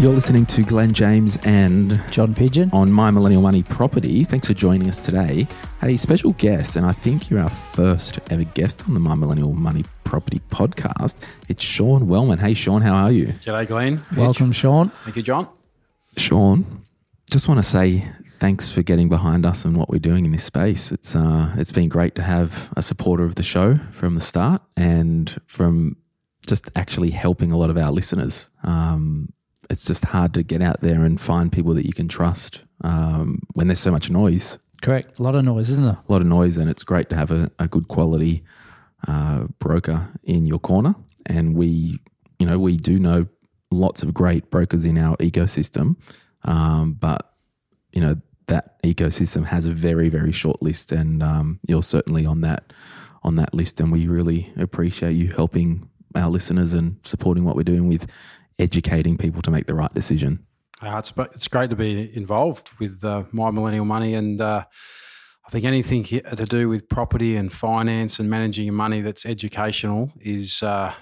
You're listening to Glenn James and John Pidgeon. on My Millennial Money Property. Thanks for joining us today. Hey, special guest, and I think you're our first ever guest on the My Millennial Money Property podcast. It's Sean Wellman. Hey, Sean, how are you? G'day, Glenn. Welcome, Sean. Thank you, John. Sean, just want to say thanks for getting behind us and what we're doing in this space. It's uh, it's been great to have a supporter of the show from the start and from just actually helping a lot of our listeners. Um, it's just hard to get out there and find people that you can trust um, when there's so much noise, Correct. A lot of noise, isn't there? a lot of noise, and it's great to have a, a good quality uh, broker in your corner. And we, you know, we do know lots of great brokers in our ecosystem, um, but you know that ecosystem has a very very short list, and um, you're certainly on that on that list. And we really appreciate you helping our listeners and supporting what we're doing with educating people to make the right decision. Uh, it's it's great to be involved with uh, My Millennial Money, and uh, I think anything to do with property and finance and managing your money that's educational is uh,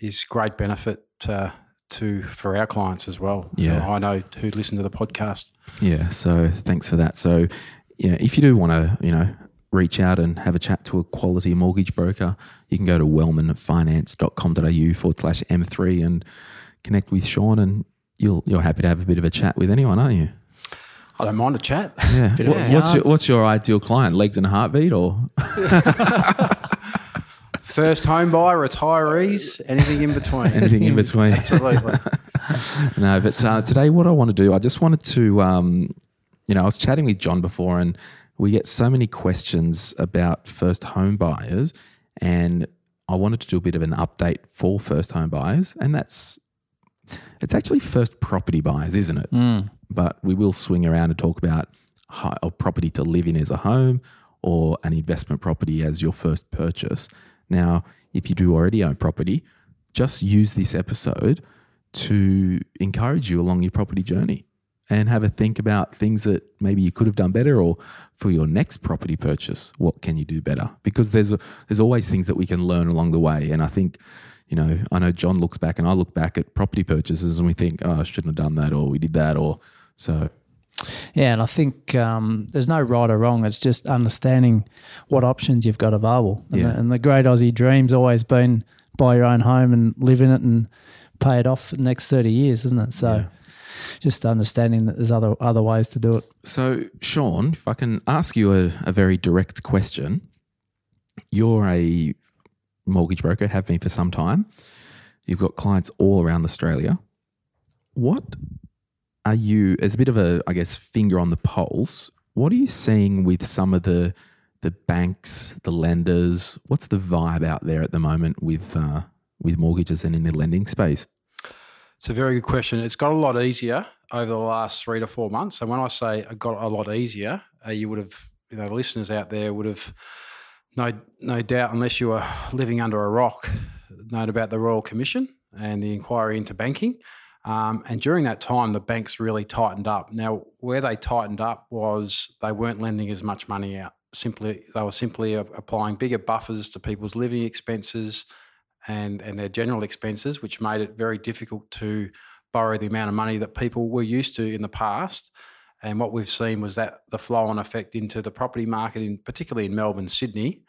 is great benefit uh, to for our clients as well. Yeah. I know who listen to the podcast. Yeah, so thanks for that. So, yeah, if you do want to, you know, reach out and have a chat to a quality mortgage broker, you can go to wellmanfinance.com.au forward slash M3 and connect with Sean, and you'll, you're happy to have a bit of a chat with anyone, aren't you? I don't mind a chat. Yeah. What- a what's, your, what's your ideal client? Legs and a heartbeat or? First home buyer, retirees, anything in between. Anything in between. Absolutely. no, but uh, today, what I want to do, I just wanted to, um, you know, I was chatting with John before, and we get so many questions about first home buyers, and I wanted to do a bit of an update for first home buyers, and that's it's actually first property buyers, isn't it? Hmm. But we will swing around and talk about a property to live in as a home or an investment property as your first purchase. Now, if you do already own property, just use this episode to encourage you along your property journey and have a think about things that maybe you could have done better or for your next property purchase what can you do better because there's a, there's always things that we can learn along the way and I think you know I know John looks back and I look back at property purchases and we think oh I shouldn't have done that or we did that or so Yeah, and I think um, there's no right or wrong. It's just understanding what options you've got available. And, Yeah. the, and the great Aussie dream's always been buy your own home and live in it and pay it off for the next 30 years, isn't it? So just understanding that there's other other ways to do it. So, Sean, if I can ask you a, a very direct question, you're a mortgage broker, have been for some time. You've got clients all around Australia. What are you, as a bit of a, I guess, finger on the pulse, what are you seeing with some of the the banks, the lenders? What's the vibe out there at the moment with uh, with mortgages and in the lending space? It's a very good question. It's got a lot easier over the last three to four months. And when I say it got a lot easier, uh, you would have, you know, the listeners out there would have no no doubt, unless you were living under a rock, known about the Royal Commission and the inquiry into banking. Um, and during that time, the banks really tightened up. Now, where they tightened up was they weren't lending as much money out. Simply, they were simply applying bigger buffers to people's living expenses and and their general expenses, which made it very difficult to borrow the amount of money that people were used to in the past. And what we've seen was that the flow-on effect into the property market, in particularly in Melbourne, Sydney,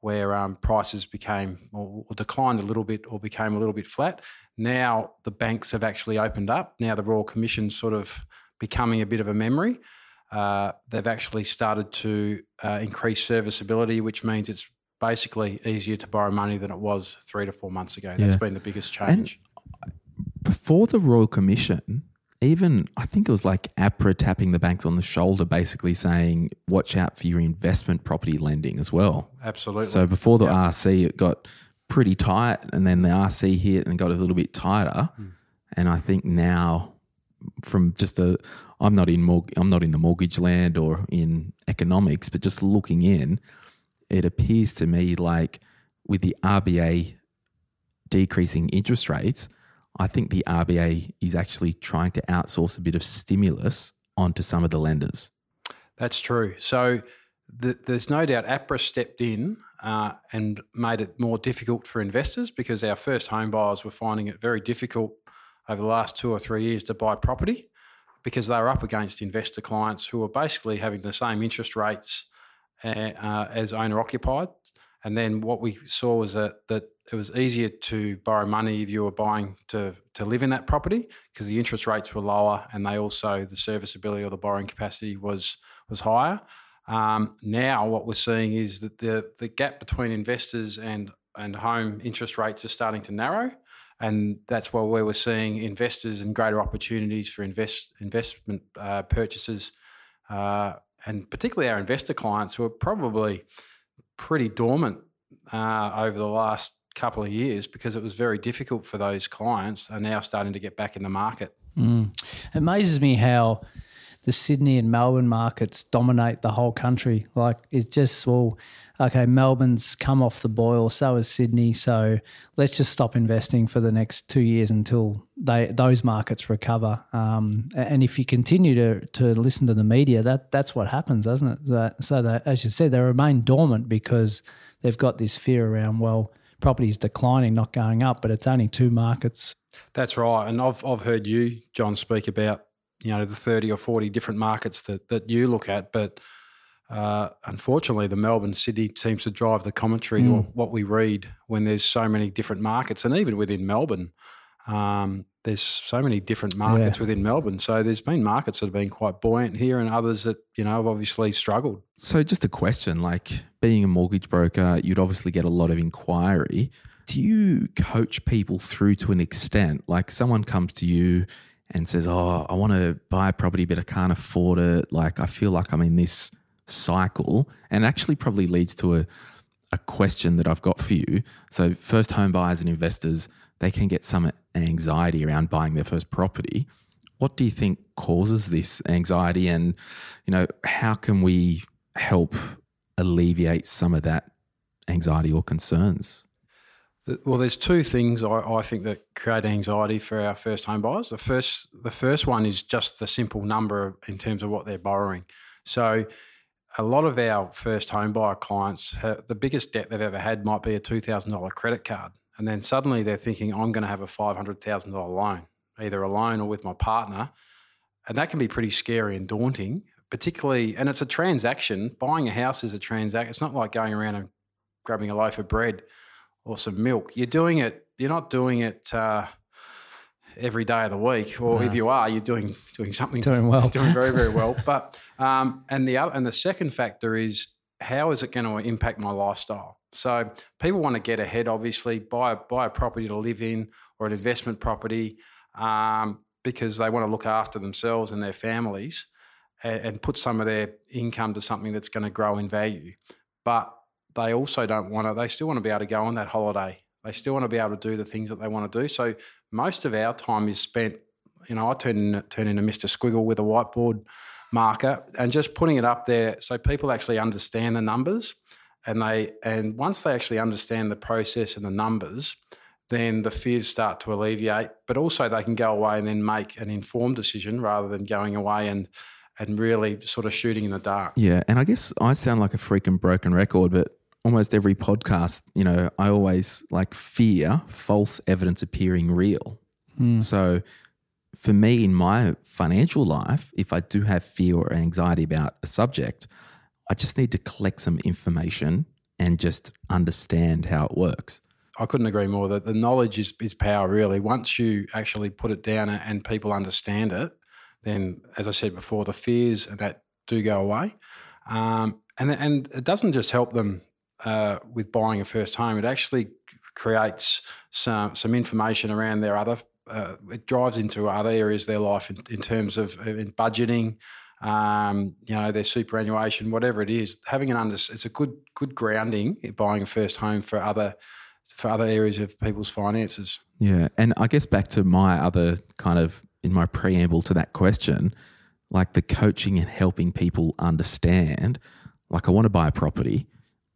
where um, prices became or, or declined a little bit or became a little bit flat. Now the banks have actually opened up. Now the Royal Commission's sort of becoming a bit of a memory. Uh, they've actually started to uh, increase serviceability, which means it's basically easier to borrow money than it was three to four months ago. That's Yeah. been the biggest change. before the Royal Commission, even I think it was like APRA tapping the banks on the shoulder, basically saying, "Watch out for your investment property lending as well." Absolutely. So before the RC, it got pretty tight, and then the RC hit and got a little bit tighter. Hmm. And I think now, from just a, I'm not in morg- I'm not in the mortgage land or in economics, but just looking in, it appears to me like with the RBA decreasing interest rates, I think the RBA is actually trying to outsource a bit of stimulus onto some of the lenders. That's true. So th- there's no doubt APRA stepped in uh, and made it more difficult for investors because our first home buyers were finding it very difficult over the last two or three years to buy property because they were up against investor clients who were basically having the same interest rates uh, uh, as owner occupied. And then what we saw was that, that it was easier to borrow money if you were buying to, to live in that property because the interest rates were lower and they also the serviceability or the borrowing capacity was was higher. Um, now what we're seeing is that the the gap between investors and and home interest rates are starting to narrow, and that's where we're seeing investors and greater opportunities for invest investment uh, purchases, uh, and particularly our investor clients who are probably pretty dormant uh, over the last couple of years because it was very difficult for those clients are now starting to get back in the market. Mm. It amazes me how the Sydney and Melbourne markets dominate the whole country. Like it just well, okay, Melbourne's come off the boil, so is Sydney. So let's just stop investing for the next two years until they those markets recover. Um, and if you continue to to listen to the media, that that's what happens, doesn't it? So that as you said, they remain dormant because they've got this fear around well. Property's declining, not going up, but it's only two markets. That's right, and I've I've heard you, John, speak about you know the thirty or forty different markets that that you look at, but uh, unfortunately, the Melbourne City seems to drive the commentary Mm. or what we read when there's so many different markets, and even within Melbourne, um, there's so many different markets within Melbourne. So there's been markets that have been quite buoyant here, and others that you know have obviously struggled. So, just a question like being a mortgage broker, you'd obviously get a lot of inquiry. Do you coach people through to an extent? Like, someone comes to you and says, Oh, I want to buy a property, but I can't afford it. Like, I feel like I'm in this cycle. And actually probably leads to a, a question that I've got for you. So, first home buyers and investors, they can get some anxiety around buying their first property. What do you think causes this anxiety? And, you know, how can we help alleviate some of that anxiety or concerns? Well, there's two things I, I think that create anxiety for our first home buyers. The first, the first one is just the simple number in terms of what they're borrowing. So, a lot of our first home buyer clients, the biggest debt they've ever had might be a two thousand dollar credit card, and then suddenly they're thinking, "I'm going to have a five hundred thousand dollar loan, either alone or with my partner," and that can be pretty scary and daunting. Particularly, and it's a transaction. Buying a house is a transaction. It's not like going around and grabbing a loaf of bread or some milk. You're doing it. You're not doing it uh, every day of the week, or if you are, you're doing doing something Doing well. doing very very well. But um, and the other and the second factor is how is it going to impact my lifestyle? So people want to get ahead. Obviously, buy a, buy a property to live in or an investment property um, because they want to look after themselves and their families and, and put some of their income to something that's going to grow in value. But they also don't want to. They still want to be able to go on that holiday. They still want to be able to do the things that they want to do. So most of our time is spent. You know, I turn turn into Mr. Squiggle with a whiteboard marker and just putting it up there so people actually understand the numbers and they and once they actually understand the process and the numbers then the fears start to alleviate but also they can go away and then make an informed decision rather than going away and and really sort of shooting in the dark Yeah, and I guess I sound like a freaking broken record, but almost every podcast, you know, I always like fear false evidence appearing real. So for me in my financial life, if I do have fear or anxiety about a subject, I just need to collect some information and just understand how it works. I couldn't agree more that the knowledge is, is power, really. Once you actually put it down and people understand it, then, as I said before, the fears that do go away. Um, and, and it doesn't just help them uh, with buying a first home, it actually creates some, some information around their other uh, it drives into other areas of their life in, in terms of in budgeting, um, you know, their superannuation, whatever it is. Having an under, it's a good good grounding buying a first home for other for other areas of people's finances. Yeah, and I guess back to my other kind of in my preamble to that question, like the coaching and helping people understand. Like, I want to buy a property.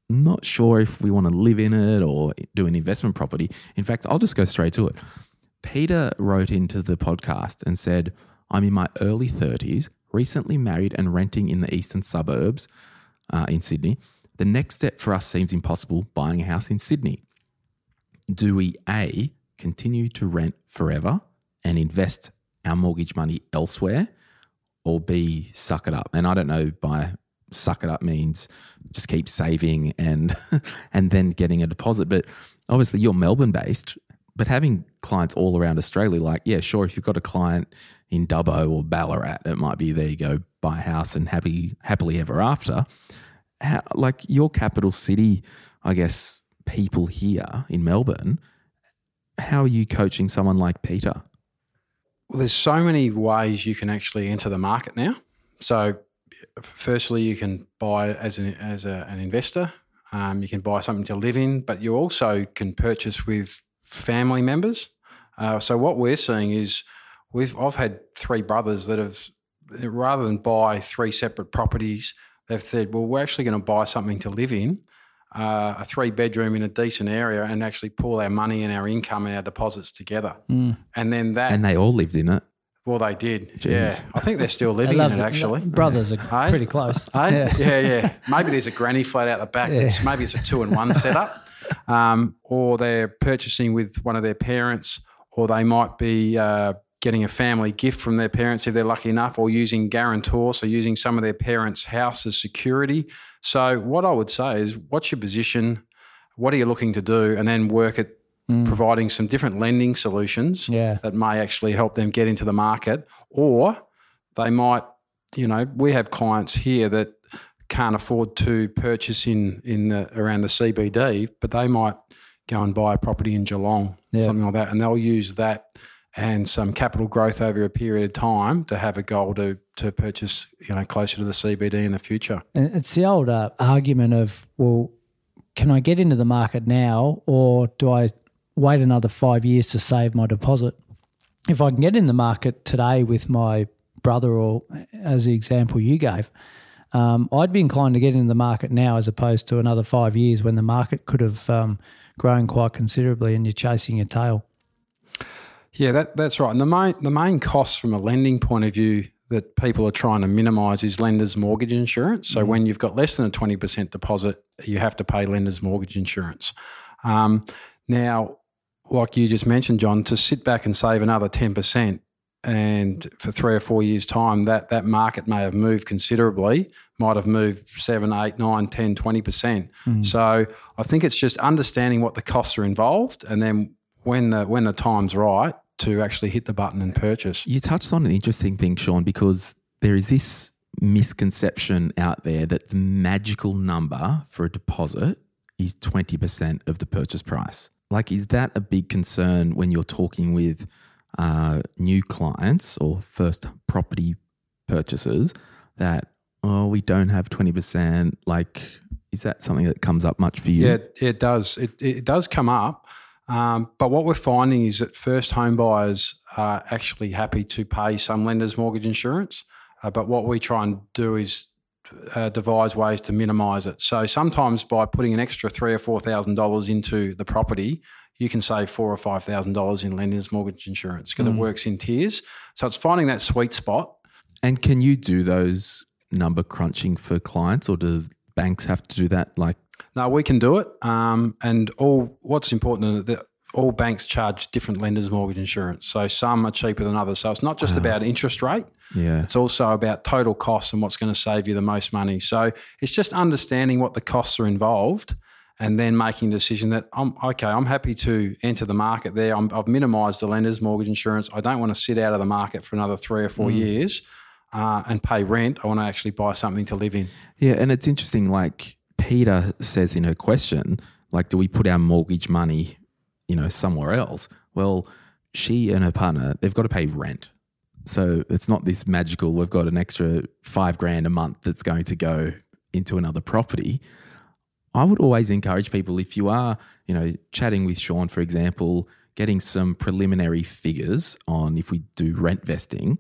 Not sure if we want to live in it or do an investment property. In fact, I'll just go straight to it. Peter wrote into the podcast and said, I'm in my early 30s, recently married and renting in the eastern suburbs uh, in Sydney. The next step for us seems impossible buying a house in Sydney. Do we A, continue to rent forever and invest our mortgage money elsewhere, or B, suck it up? And I don't know by suck it up means just keep saving and and then getting a deposit. But obviously you're Melbourne based, but having clients all around Australia, like, yeah, sure, if you've got a client in Dubbo or Ballarat, it might be there you go, buy a house and happy happily ever after. How, like your capital city, I guess, people here in Melbourne, how are you coaching someone like Peter? Well, there's so many ways you can actually enter the market now. So, firstly, you can buy as an as a, an investor. Um, you can buy something to live in, but you also can purchase with family members. Uh, so, what we're seeing is we've I've had three brothers that have rather than buy three separate properties, they've said, well, we're actually going to buy something to live in uh, a three bedroom in a decent area and actually pull our money and our income and our deposits together. Mm. And then that. And they all lived in it. Well, they did. Yeah. I think they're still living in it, actually. Brothers are Hey? pretty close. Hey? Yeah. yeah, Maybe there's a granny flat out the back. Yeah. It's, maybe it's a two and one setup. Um, or they're purchasing with one of their parents, or they might be uh, getting a family gift from their parents if they're lucky enough, or using guarantor, so using some of their parents' house as security. So, what I would say is, what's your position? What are you looking to do? And then work at providing some different lending solutions Yeah. that may actually help them get into the market, or they might, you know, we have clients here that can't afford to purchase in in the, around the CBD, but they might go and buy a property in Geelong, Yeah. something like that, and they'll use that and some capital growth over a period of time to have a goal to to purchase, you know, closer to the CBD in the future. And it's the old uh, argument of, well, can I get into the market now or do I wait another five years to save my deposit? If I can get in the market today with my brother, or as the example you gave, um, I'd be inclined to get into the market now as opposed to another five years when the market could have um, grown quite considerably and you're chasing your tail. Yeah, that, that's right. And the main the main costs from a lending point of view that people are trying to minimise is lenders' mortgage insurance. So when you've got less than a twenty percent deposit, you have to pay lenders' mortgage insurance. Um, now, like you just mentioned, John, to sit back and save another ten percent, and for three or four years' time, that that market may have moved considerably, might have moved seven, eight, nine, 10, 20 percent. Hmm. So I think it's just understanding what the costs are involved, and then when the when the time's right to actually hit the button and purchase. You touched on an interesting thing, Sean, because there is this misconception out there that the magical number for a deposit is 20% of the purchase price. Like, is that a big concern when you're talking with uh, new clients or first property purchasers that, oh, we don't have 20%? Like, is that something that comes up much for you? Yeah, it, it does. It, it does come up. Um, but what we're finding is that first home buyers are actually happy to pay some lenders' mortgage insurance. Uh, but what we try and do is uh, devise ways to minimise it. So sometimes by putting an extra three or four thousand dollars into the property, you can save four or five thousand dollars in lenders' mortgage insurance because it works in tiers. So it's finding that sweet spot. And can you do those number crunching for clients or do banks have to do that like No, we can do it. Um, and all what's important is that all banks charge different lenders mortgage insurance. So some are cheaper than others. So it's not just about interest rate. yeah It's also about total costs and what's going to save you the most money. So it's just understanding what the costs are involved and then making a decision that I'm okay, I'm happy to enter the market there. I'm, I've minimized the lender's mortgage insurance. I don't want to sit out of the market for another three or four years uh, and pay rent. I want to actually buy something to live in. Yeah, and it's interesting. Like Peter says in her question, like, do we put our mortgage money, you know, somewhere else? Well, she and her partner, they've got to pay rent. So it's not this magical, we've got an extra five grand a month that's going to go into another property. I would always encourage people if you are, you know, chatting with Sean, for example, getting some preliminary figures on if we do rent vesting,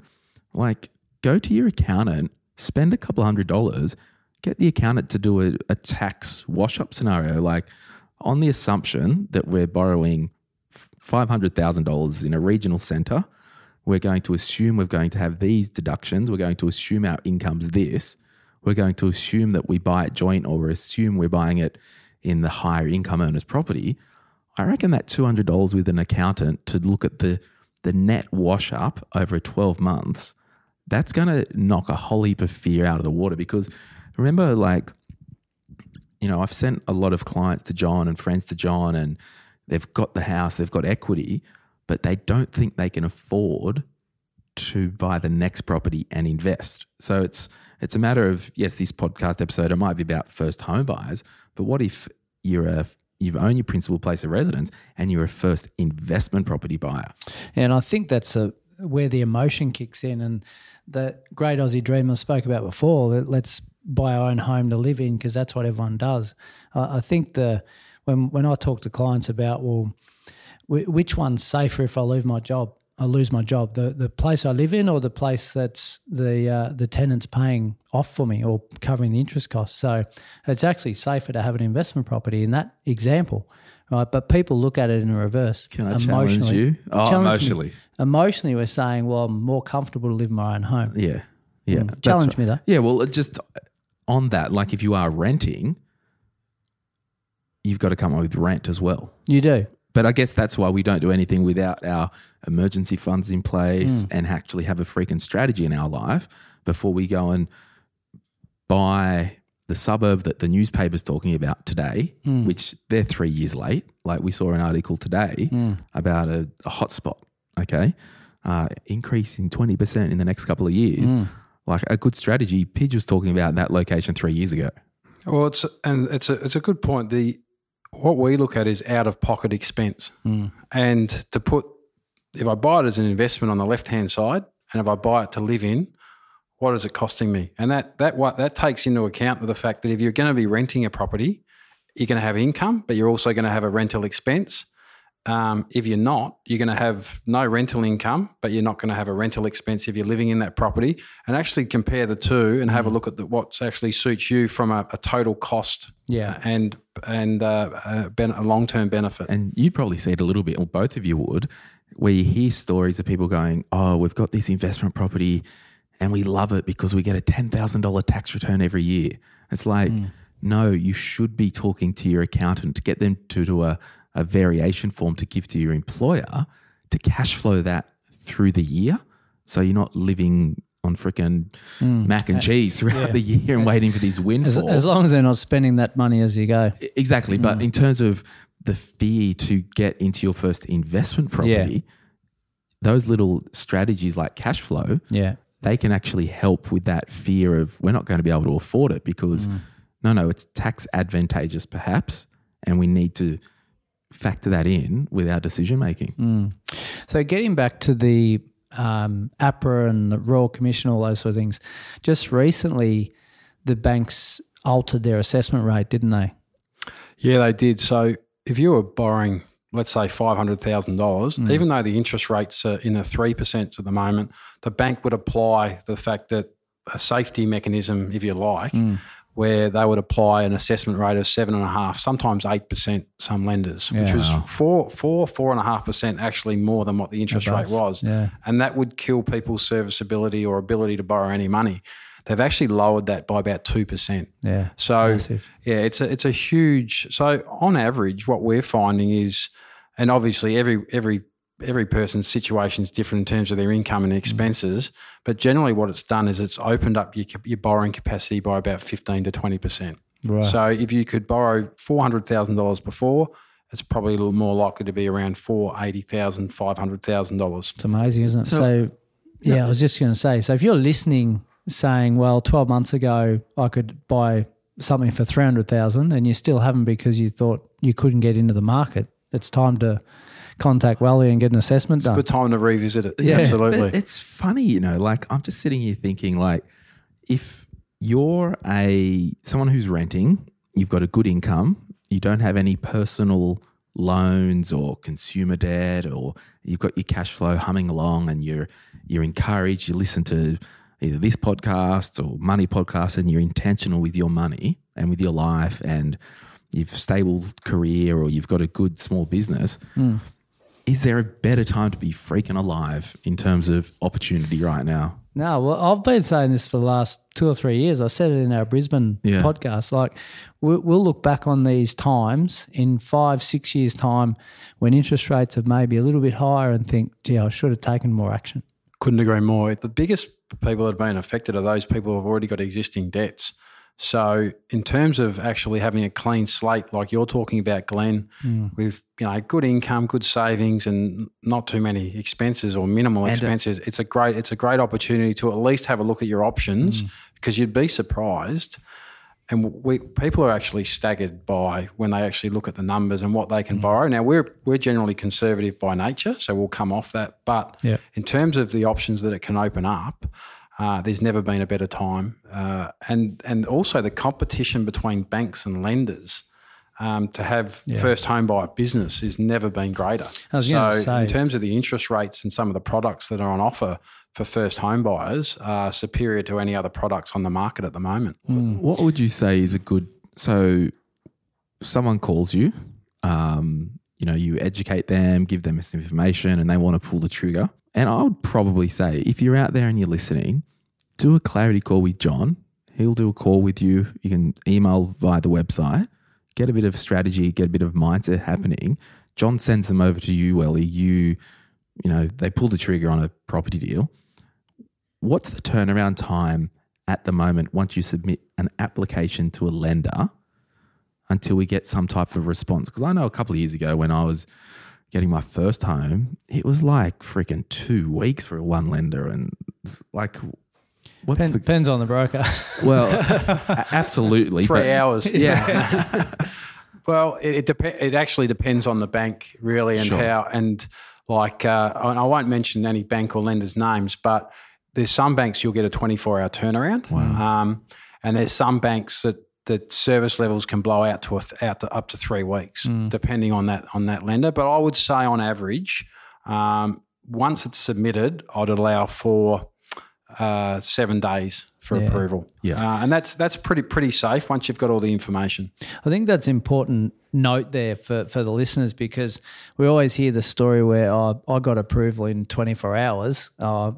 like go to your accountant, spend a couple hundred dollars, get the accountant to do a, a tax wash up scenario. Like on the assumption that we're borrowing $500,000 in a regional centre, we're going to assume we're going to have these deductions. We're going to assume our income's this. We're going to assume that we buy it joint or assume we're buying it in the higher income earners property. I reckon that $200 with an accountant to look at the, the net wash up over 12 months, that's going to knock a whole heap of fear out of the water because remember, like, you know, I've sent a lot of clients to John and friends to John, and they've got the house, they've got equity, but they don't think they can afford to buy the next property and invest. So it's it's a matter of yes, this podcast episode it might be about first home buyers, but what if you're a you've owned your principal place of residence and you're a first investment property buyer? And I think that's a where the emotion kicks in, and the great Aussie dreamer spoke about before. That let's buy our own home to live in because that's what everyone does. I think the when when I talk to clients about well, which one's safer if I lose my job? I lose my job. The the place I live in, or the place that's the uh, the tenant's paying off for me or covering the interest costs. So it's actually safer to have an investment property in that example, right? But people look at it in reverse. Can I challenge you? Oh, challenge emotionally. Me. Emotionally, we're saying, well, I'm more comfortable to live in my own home. Yeah, yeah. Mm. Challenge right. me though. Yeah, well, it just on that, like if you are renting, you've got to come up with rent as well. You do. But I guess that's why we don't do anything without our emergency funds in place mm. and actually have a freaking strategy in our life before we go and buy the suburb that the newspaper's talking about today, mm. which they're three years late. Like we saw an article today mm. about a, a hotspot, okay? Uh, increase in 20% in the next couple of years. Like a good strategy, Pidge was talking about that location three years ago. Well, it's and it's a it's a good point. The what we look at is out of pocket expense. Mm. And to put, if I buy it as an investment on the left hand side, and if I buy it to live in, what is it costing me? And that that what that takes into account the fact that if you're going to be renting a property, you're going to have income, but you're also going to have a rental expense. Um, if you're not, you're going to have no rental income, but you're not going to have a rental expense if you're living in that property. And actually compare the two and have a look at the, what actually suits you from a, a total cost, yeah, and and uh, a, ben, a long term benefit. And you'd probably see it a little bit, or both of you would, where you hear stories of people going, "Oh, we've got this investment property, and we love it because we get a ten thousand dollar tax return every year." It's like. Mm. No, you should be talking to your accountant to get them to do a a variation form to give to your employer to cash flow that through the year. So you're not living on freaking mm. mac and cheese throughout yeah. the year and waiting for these windfalls. As, as, long as they're not spending that money as you go. Exactly. Mm. But in terms of the fear to get into your first investment property, yeah. those little strategies like cash flow, yeah. they can actually help with that fear of we're not going to be able to afford it because mm. no, no, it's tax advantageous perhaps. And we need to factor that in with our decision making. Mm. So, getting back to the um, APRA and the Royal Commission, all those sort of things, just recently the banks altered their assessment rate, didn't they? Yeah, they did. So, if you were borrowing, let's say five hundred thousand dollars, mm. even though the interest rates are in the three percent at the moment, the bank would apply the fact that a safety mechanism, if you like, mm where they would apply an assessment rate of seven and a half, sometimes eight percent. Some lenders, yeah, which was four, four, four and a half percent, actually more than what the interest Above. rate was, yeah. and that would kill people's serviceability or ability to borrow any money. They've actually lowered that by about two percent. Yeah. So yeah, it's a it's a huge. So on average, what we're finding is, and obviously every every every person's situation is different in terms of their income and mm. expenses. Mm. But generally, what it's done is it's opened up your, your borrowing capacity by about 15 to 20%. Right. So if you could borrow $400,000 before, it's probably a little more likely to be around four eighty thousand, five hundred thousand dollars. It's amazing, isn't it? So, so yeah, yeah, I was just going to say. So if you're listening, saying, "Well, twelve months ago I could buy something for three hundred thousand, and you still haven't because you thought you couldn't get into the market," it's time to contact Wally and get an assessment done. Good time to revisit it. Yeah. Absolutely. But it's funny, you know, like I'm just sitting here thinking like if you're a someone who's renting, you've got a good income, you don't have any personal loans or consumer debt or you've got your cash flow humming along and you're you're encouraged, you listen to either this podcast or money podcast and you're intentional with your money and with your life and you've stable career or you've got a good small business hmm. Is there a better time to be freaking alive in terms of opportunity right now? No, well, I've been saying this for the last two or three years. I said it in our Brisbane Yeah. podcast. Like, we- we'll look back on these times in five, six years' time when interest rates are maybe a little bit higher and think, gee, I should have taken more action. Couldn't agree more. The biggest people that have been affected are those people who have already got existing debts. So, in terms of actually having a clean slate, like you're talking about, Glenn, mm. with you know good income, good savings, and not too many expenses or minimal And, expenses, it's a great it's a great opportunity to at least have a look at your options mm. because you'd be surprised. And we people are actually staggered by when they actually look at the numbers and what they can mm. borrow. Now we're we're generally conservative by nature, so we'll come off that. But Yeah. in terms of the options that it can open up, uh, there's never been a better time. Uh, and and also the competition between banks and lenders um, to have first home buyer business has never been greater. So say- in terms of the interest rates and some of the products that are on offer for first home buyers are superior to any other products on the market at the moment. What would you say is a good? So, someone calls you, um, you know, you educate them, give them some information, and they want to pull the trigger. And I would probably say, if you're out there and you're listening, do a clarity call with John. He'll do a call with you. You can email via the website, get a bit of strategy, get a bit of mindset happening. John sends them over to you, Welly. You, you know, they pull the trigger on a property deal. What's the turnaround time at the moment once you submit an application to a lender until we get some type of response? Because I know a couple of years ago when I was getting my first home, it was like freaking two weeks for one lender, and like, what's Pen- the depends on the broker. well, absolutely Three but- hours. Yeah, Well, it it, dep- it actually depends on the bank really and Sure. how and like uh, and I won't mention any bank or lender's names, but there's some banks you'll get a 24 hour turnaround. Wow. Um, and there's some banks that that service levels can blow out to a th- out to up to three weeks, depending on that on that lender. But I would say on average, um, once it's submitted, I'd allow for uh, seven days for Yeah. approval. Yeah. uh, and that's that's pretty pretty safe once you've got all the information. I think that's important note there for, for the listeners because we always hear the story where oh, I got approval in 24 hours, uh,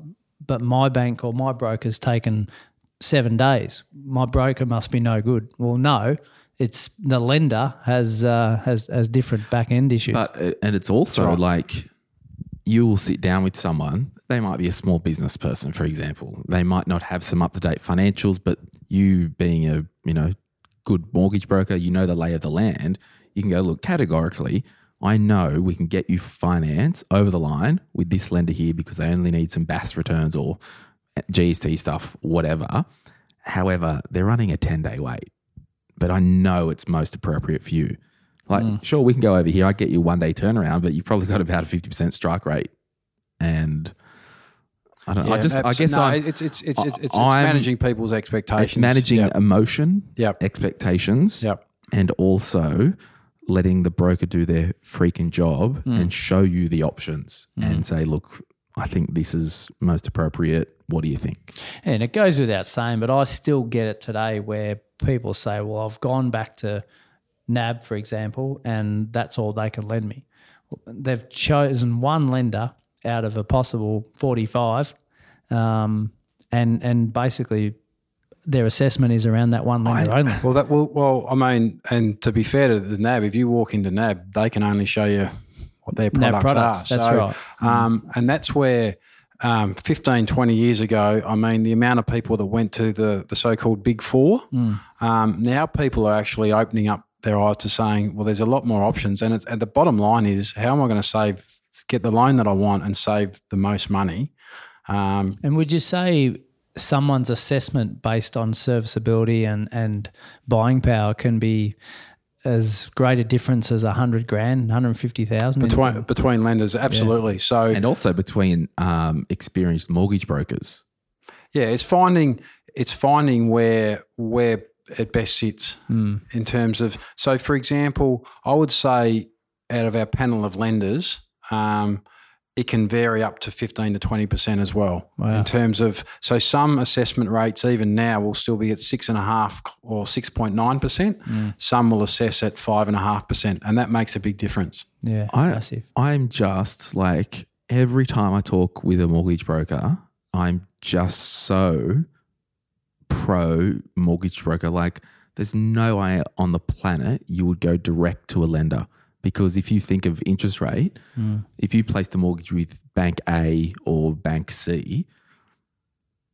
but my bank or my broker's taken seven days. My broker must be no good. Well, no, it's the lender has uh, has has different back end issues. but uh, and it's also like you will sit down with someone. They might be a small business person, for example. They might not have some up to date financials, but you being a you know good mortgage broker, you know the lay of the land. You can go look categorically. I know we can get you finance over the line with this lender here because they only need some BAS returns or GST stuff, whatever. However, they're running a 10 day wait, but I know it's most appropriate for you. Like, hmm. sure, we can go over here. I get you one day turnaround, but you've probably got about a 50% strike rate. And I don't know. I Yeah, just, I guess no, I'm, it's it's it's it's, it's, managing people's expectations. it's managing Yep. emotion, Yep. expectations, Yep. and also letting the broker do their freaking job hmm. and show you the options hmm. and say, look, I think this is most appropriate. What do you think? And it goes without saying, but I still get it today where people say, well, I've gone back to NAB, for example, and that's all they can lend me. They've chosen one lender out of a possible 45, um, and, and basically their assessment is around that one lender only. Well, that will. Well, I mean, and to be fair to the NAB, if you walk into NAB, they can only show you what their products, products, are. that's So, right. Um, and that's where. Um, 15, 20 years ago, I mean, the amount of people that went to the, the so called big four, um, now people are actually opening up their eyes to saying, well, there's a lot more options. And, it's, and the bottom line is, how am I going to save, get the loan that I want and save the most money? Um, And would you say someone's assessment based on serviceability and, and buying power can be as great a difference as a hundred grand, 150,000. in- between between lenders, absolutely. So and also between um, experienced mortgage brokers. yeah, it's finding it's finding where where it best sits in terms of. So, for example, I would say out of our panel of lenders, um, it can vary up to fifteen to twenty percent as well. Wow. In terms of so some assessment rates even now will still be at six and a half or six point nine percent. Mm. Some will assess at five and a half percent, and that makes a big difference. yeah, I, massive. I'm just like every time I talk with a mortgage broker, I'm just so pro mortgage broker. Like, there's no way on the planet you would go direct to a lender because if you think of interest rate, if you place the mortgage with Bank A or Bank C,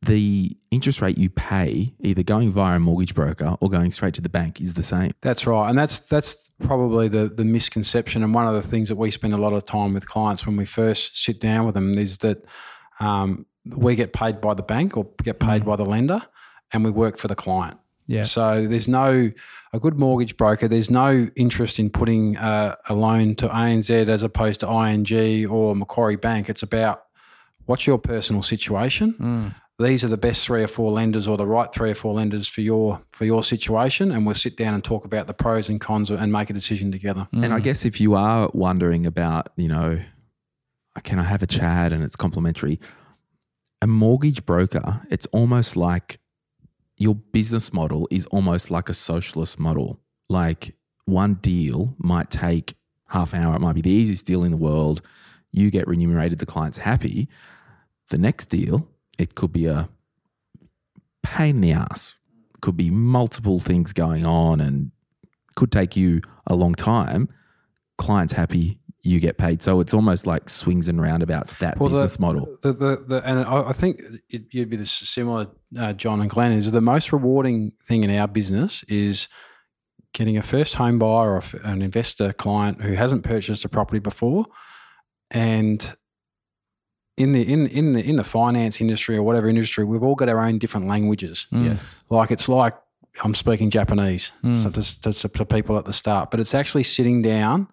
the interest rate you pay either going via a mortgage broker or going straight to the bank is the same. That's right, and that's that's probably the the misconception. And one of the things that we spend a lot of time with clients when we first sit down with them is that um, we get paid by the bank or get paid by the lender, and we work for the client. Yeah. So there's no a good mortgage broker. There's no interest in putting uh, a loan to ANZ as opposed to ING or Macquarie Bank. It's about what's your personal situation. These are the best three or four lenders, or the right three or four lenders for your for your situation, and we'll sit down and talk about the pros and cons and make a decision together. And I guess if you are wondering about, you know, can I have a chat and it's complimentary, a mortgage broker, it's almost like your business model is almost like a socialist model. Like one deal might take half an hour, it might be the easiest deal in the world. You get remunerated, the client's happy. The next deal, it could be a pain in the ass. Could be multiple things going on and could take you a long time. Client's happy, you get paid. So it's almost like swings and roundabouts that Well, the- business model. The, the, the, and I, I think it, you'd be this similar, uh, John and Glenn, is the most rewarding thing in our business is getting a first home buyer or an investor client who hasn't purchased a property before, and in the in in the in the finance industry or whatever industry, we've all got our own different languages. Yes. Like it's like I'm speaking Japanese so to, to, to people at the start, but it's actually sitting down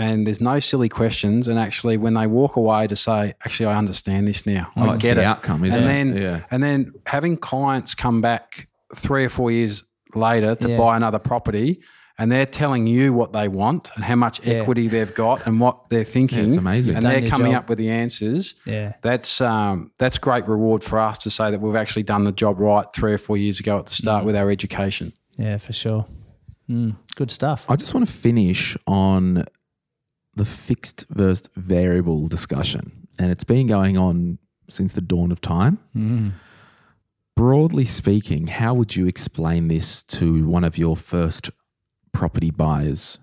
and there's no silly questions. And actually, when they walk away to say, actually, I understand this now, Oh, I it's get the it. outcome, isn't and it? then, Yeah. and then having clients come back three or four years later to Yeah. buy another property. And they're telling you what they want and how much Yeah. equity they've got and what they're thinking. it's amazing. And they're coming job. up with the answers Yeah. that's um, that's great reward for us to say that we've actually done the job right three or four years ago at the Mm. start with our education. Yeah, for sure. Mm, good stuff. I just want to finish on the fixed versus variable discussion. And it's been going on since the dawn of time. Mm. Broadly speaking, how would you explain this to one of your first property buyers?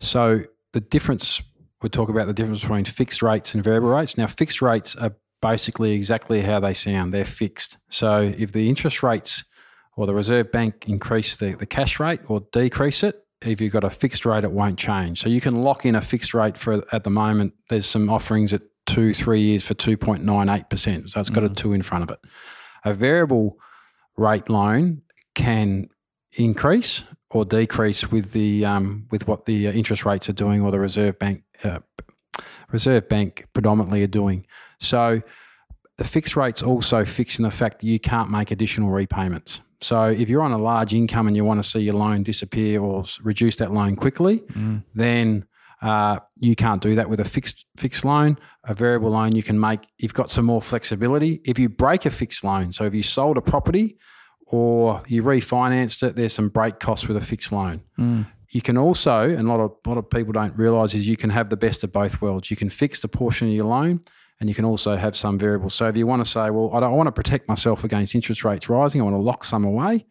So the difference we talk about the difference between fixed rates and variable rates. Now, fixed rates are basically exactly how they sound. They're fixed. So if the interest rates or the Reserve Bank increase the, the cash rate or decrease it, if you've got a fixed rate, it won't change. So you can lock in a fixed rate for at the moment. There's some offerings at two, three years for 2.98%. So it's got a two in front of it. A variable rate loan can increase or decrease with the um, with what the uh, interest rates are doing or the Reserve Bank uh, Reserve Bank predominantly are doing. So the fixed rates also fix in the fact that you can't make additional repayments. So if you're on a large income and you want to see your loan disappear or reduce that loan quickly, then uh, you can't do that with a fixed fixed loan. A variable loan you can make. You've got some more flexibility. If you break a fixed loan, so if you sold a property or you refinanced it, there's some break costs with a fixed loan. You can also, and a lot of a lot of people don't realise, is you can have the best of both worlds. You can fix the portion of your loan, and you can also have some variable. So if you want to say, well, I don't want to protect myself against interest rates rising, I want to lock some away,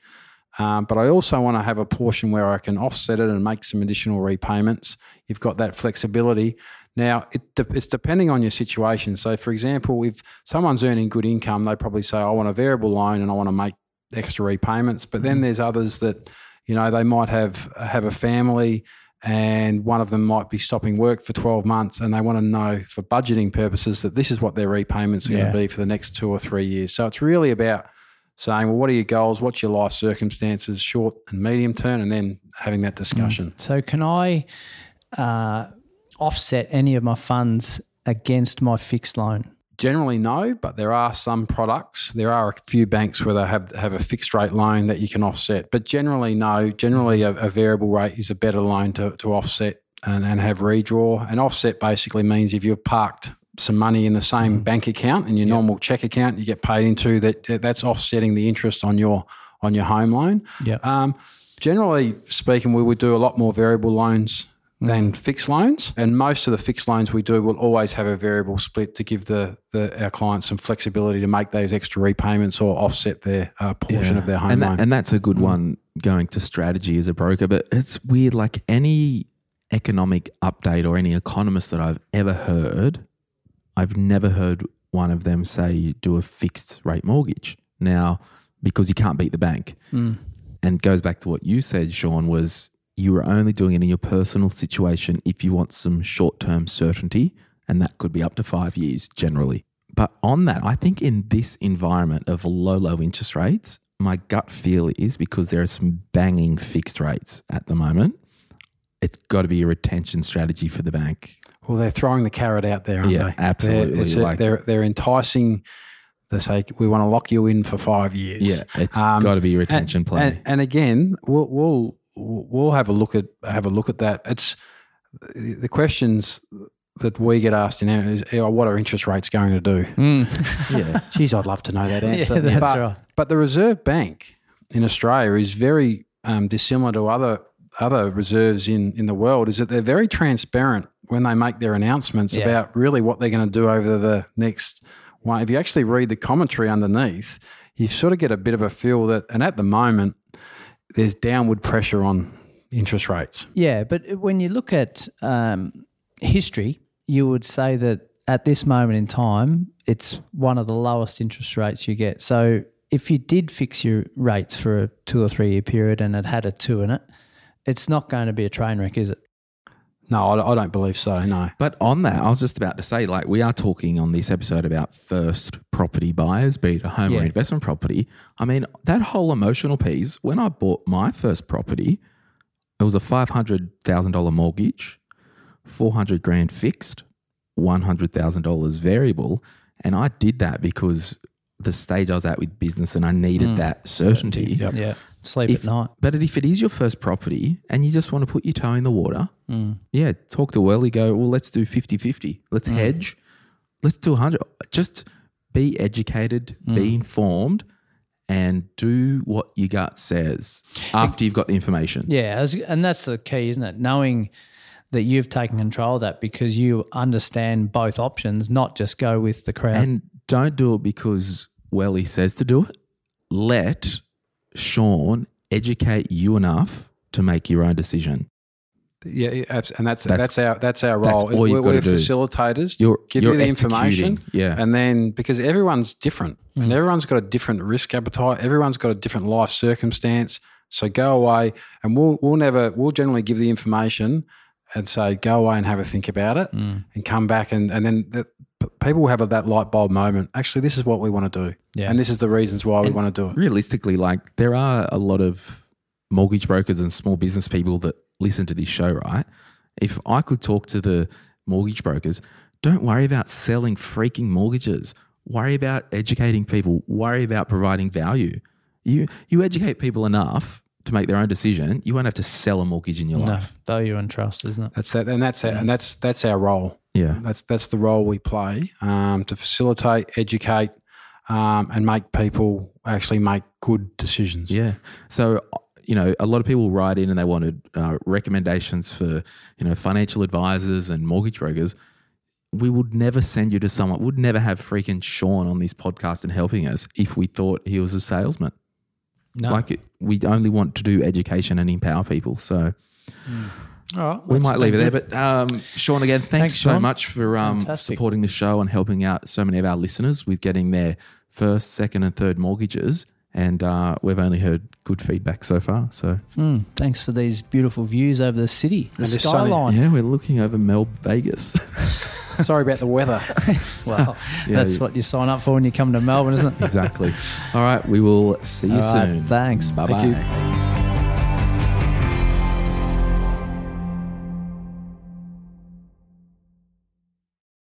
um, but I also want to have a portion where I can offset it and make some additional repayments. You've got that flexibility. Now, it de- it's depending on your situation. So, for example, if someone's earning good income, they probably say, I want a variable loan and I want to make extra repayments. But then there's others that, you know, they might have have a family and one of them might be stopping work for 12 months and they want to know for budgeting purposes that this is what their repayments are going to be for the next two or three years. So it's really about saying, well, what are your goals? What's your life circumstances, short and medium term, and then having that discussion. So can I uh, offset any of my funds against my fixed loan? Generally, no, but there are some products. There are a few banks where they have have a fixed rate loan that you can offset. But generally, no. Generally, a, a variable rate is a better loan to, to offset and, and have redraw. And offset basically means if you've parked some money in the same bank account and your normal check account you get paid into that that's offsetting the interest on your on your home loan. Yeah. Um, generally speaking, we would do a lot more variable loans than fixed loans, and most of the fixed loans we do will always have a variable split to give the, the our clients some flexibility to make those extra repayments or offset their uh, portion of their home and loan. And that's a good one going to strategy as a broker. But it's weird, like any economic update or any economist that I've ever heard, I've never heard one of them say do a fixed rate mortgage. Now, because you can't beat the bank. And goes back to what you said, Sean, was you are only doing it in your personal situation if you want some short term certainty. And that could be up to five years generally. But on that, I think in this environment of low, low interest rates, my gut feel is because there are some banging fixed rates at the moment, it's got to be a retention strategy for the bank. well, they're throwing the carrot out there, aren't Yeah, they? absolutely, They're, like- they're they're enticing. They say we want to lock you in for five years. Yeah, it's Um, got to be a retention and, play. And, and again, we'll we'll we'll have a look at have a look at that. It's the questions that we get asked in is, oh, what are interest rates going to do? yeah. Geez, I'd love to know that answer. Yeah, that's but, right. but the Reserve Bank in Australia is very um, dissimilar to other other reserves in, in the world. Is that they're very transparent when they make their announcements Yeah. about really what they're going to do over the next one. If you actually read the commentary underneath, you sort of get a bit of a feel that, and at the moment, there's downward pressure on interest rates. Yeah, but when you look at um, history, you would say that at this moment in time, it's one of the lowest interest rates you get. So if you did fix your rates for a two or three year period and it had a two in it, it's not going to be a train wreck, is it? No, I, I don't believe so. No. But on that, I was just about to say, like, we are talking on this episode about first property buyers, be it a home or investment property. I mean, that whole emotional piece, when I bought my first property, it was a $500,000 mortgage, 400 grand fixed, $100,000 variable. And I did that because the stage I was at with business and I needed mm. that certainty. Yeah. Sleep If, at night. But if it is your first property and you just want to put your toe in the water, mm. yeah, talk to Welly, go, well, let's do 50 50. Let's mm. hedge. Let's do 100. Just be educated, mm. be informed, and do what your gut says after you've got the information. Yeah, and that's the key, isn't it? Knowing that you've taken control of that because you understand both options, not just go with the crowd. And don't do it because Welly says to do it. Let Sean educate you enough to make your own decision. Yeah, yeah, and that's That's- that's, our that's our that's role. all you've we're, we're do. facilitators. You're- give you're you the information, yeah. and then because everyone's different, and mm. everyone's got a different risk appetite. Everyone's got a different life circumstance. So go away, and we'll we'll never we'll generally give the information and say go away and have a think about it, mm. and come back, and and then the, p- people will have that light bulb moment. Actually, this is what we want to do, Yeah. and this is the reasons why we want to do it. realistically, like there are a lot of mortgage brokers and small business people that listen to this show, right? If I could talk to the mortgage brokers, don't worry about selling freaking mortgages. Worry about educating people. Worry about providing value. You you educate people enough to make their own decision. You won't have to sell a mortgage in your no, life. value and trust, isn't it? That's that, and that's our, and that's that's our role. Yeah. That's that's the role we play um, to facilitate, educate, um, and make people actually make good decisions. Yeah. So, you know, a lot of people write in and they wanted uh, recommendations for, you know, financial advisors and mortgage brokers. We would never send you to someone, would never have freaking Sean on this podcast and helping us if we thought he was a salesman. No. Like, it, we only want to do education and empower people. So, All right. we might leave it there. But um, Sean, again, thanks, Thanks, so Sean. much for um, supporting the show and helping out so many of our listeners with getting their first, second, and third mortgages. And uh, we've only heard good feedback so far. So, Mm, thanks for these beautiful views over the city, the And this sunny- skyline. yeah, we're looking over Melb Vegas. Sorry about the weather. Well, Yeah, that's you- what you sign up for when you come to Melbourne, isn't it? Exactly. All right. We will see you All right, soon. thanks. Bye Thank you. bye.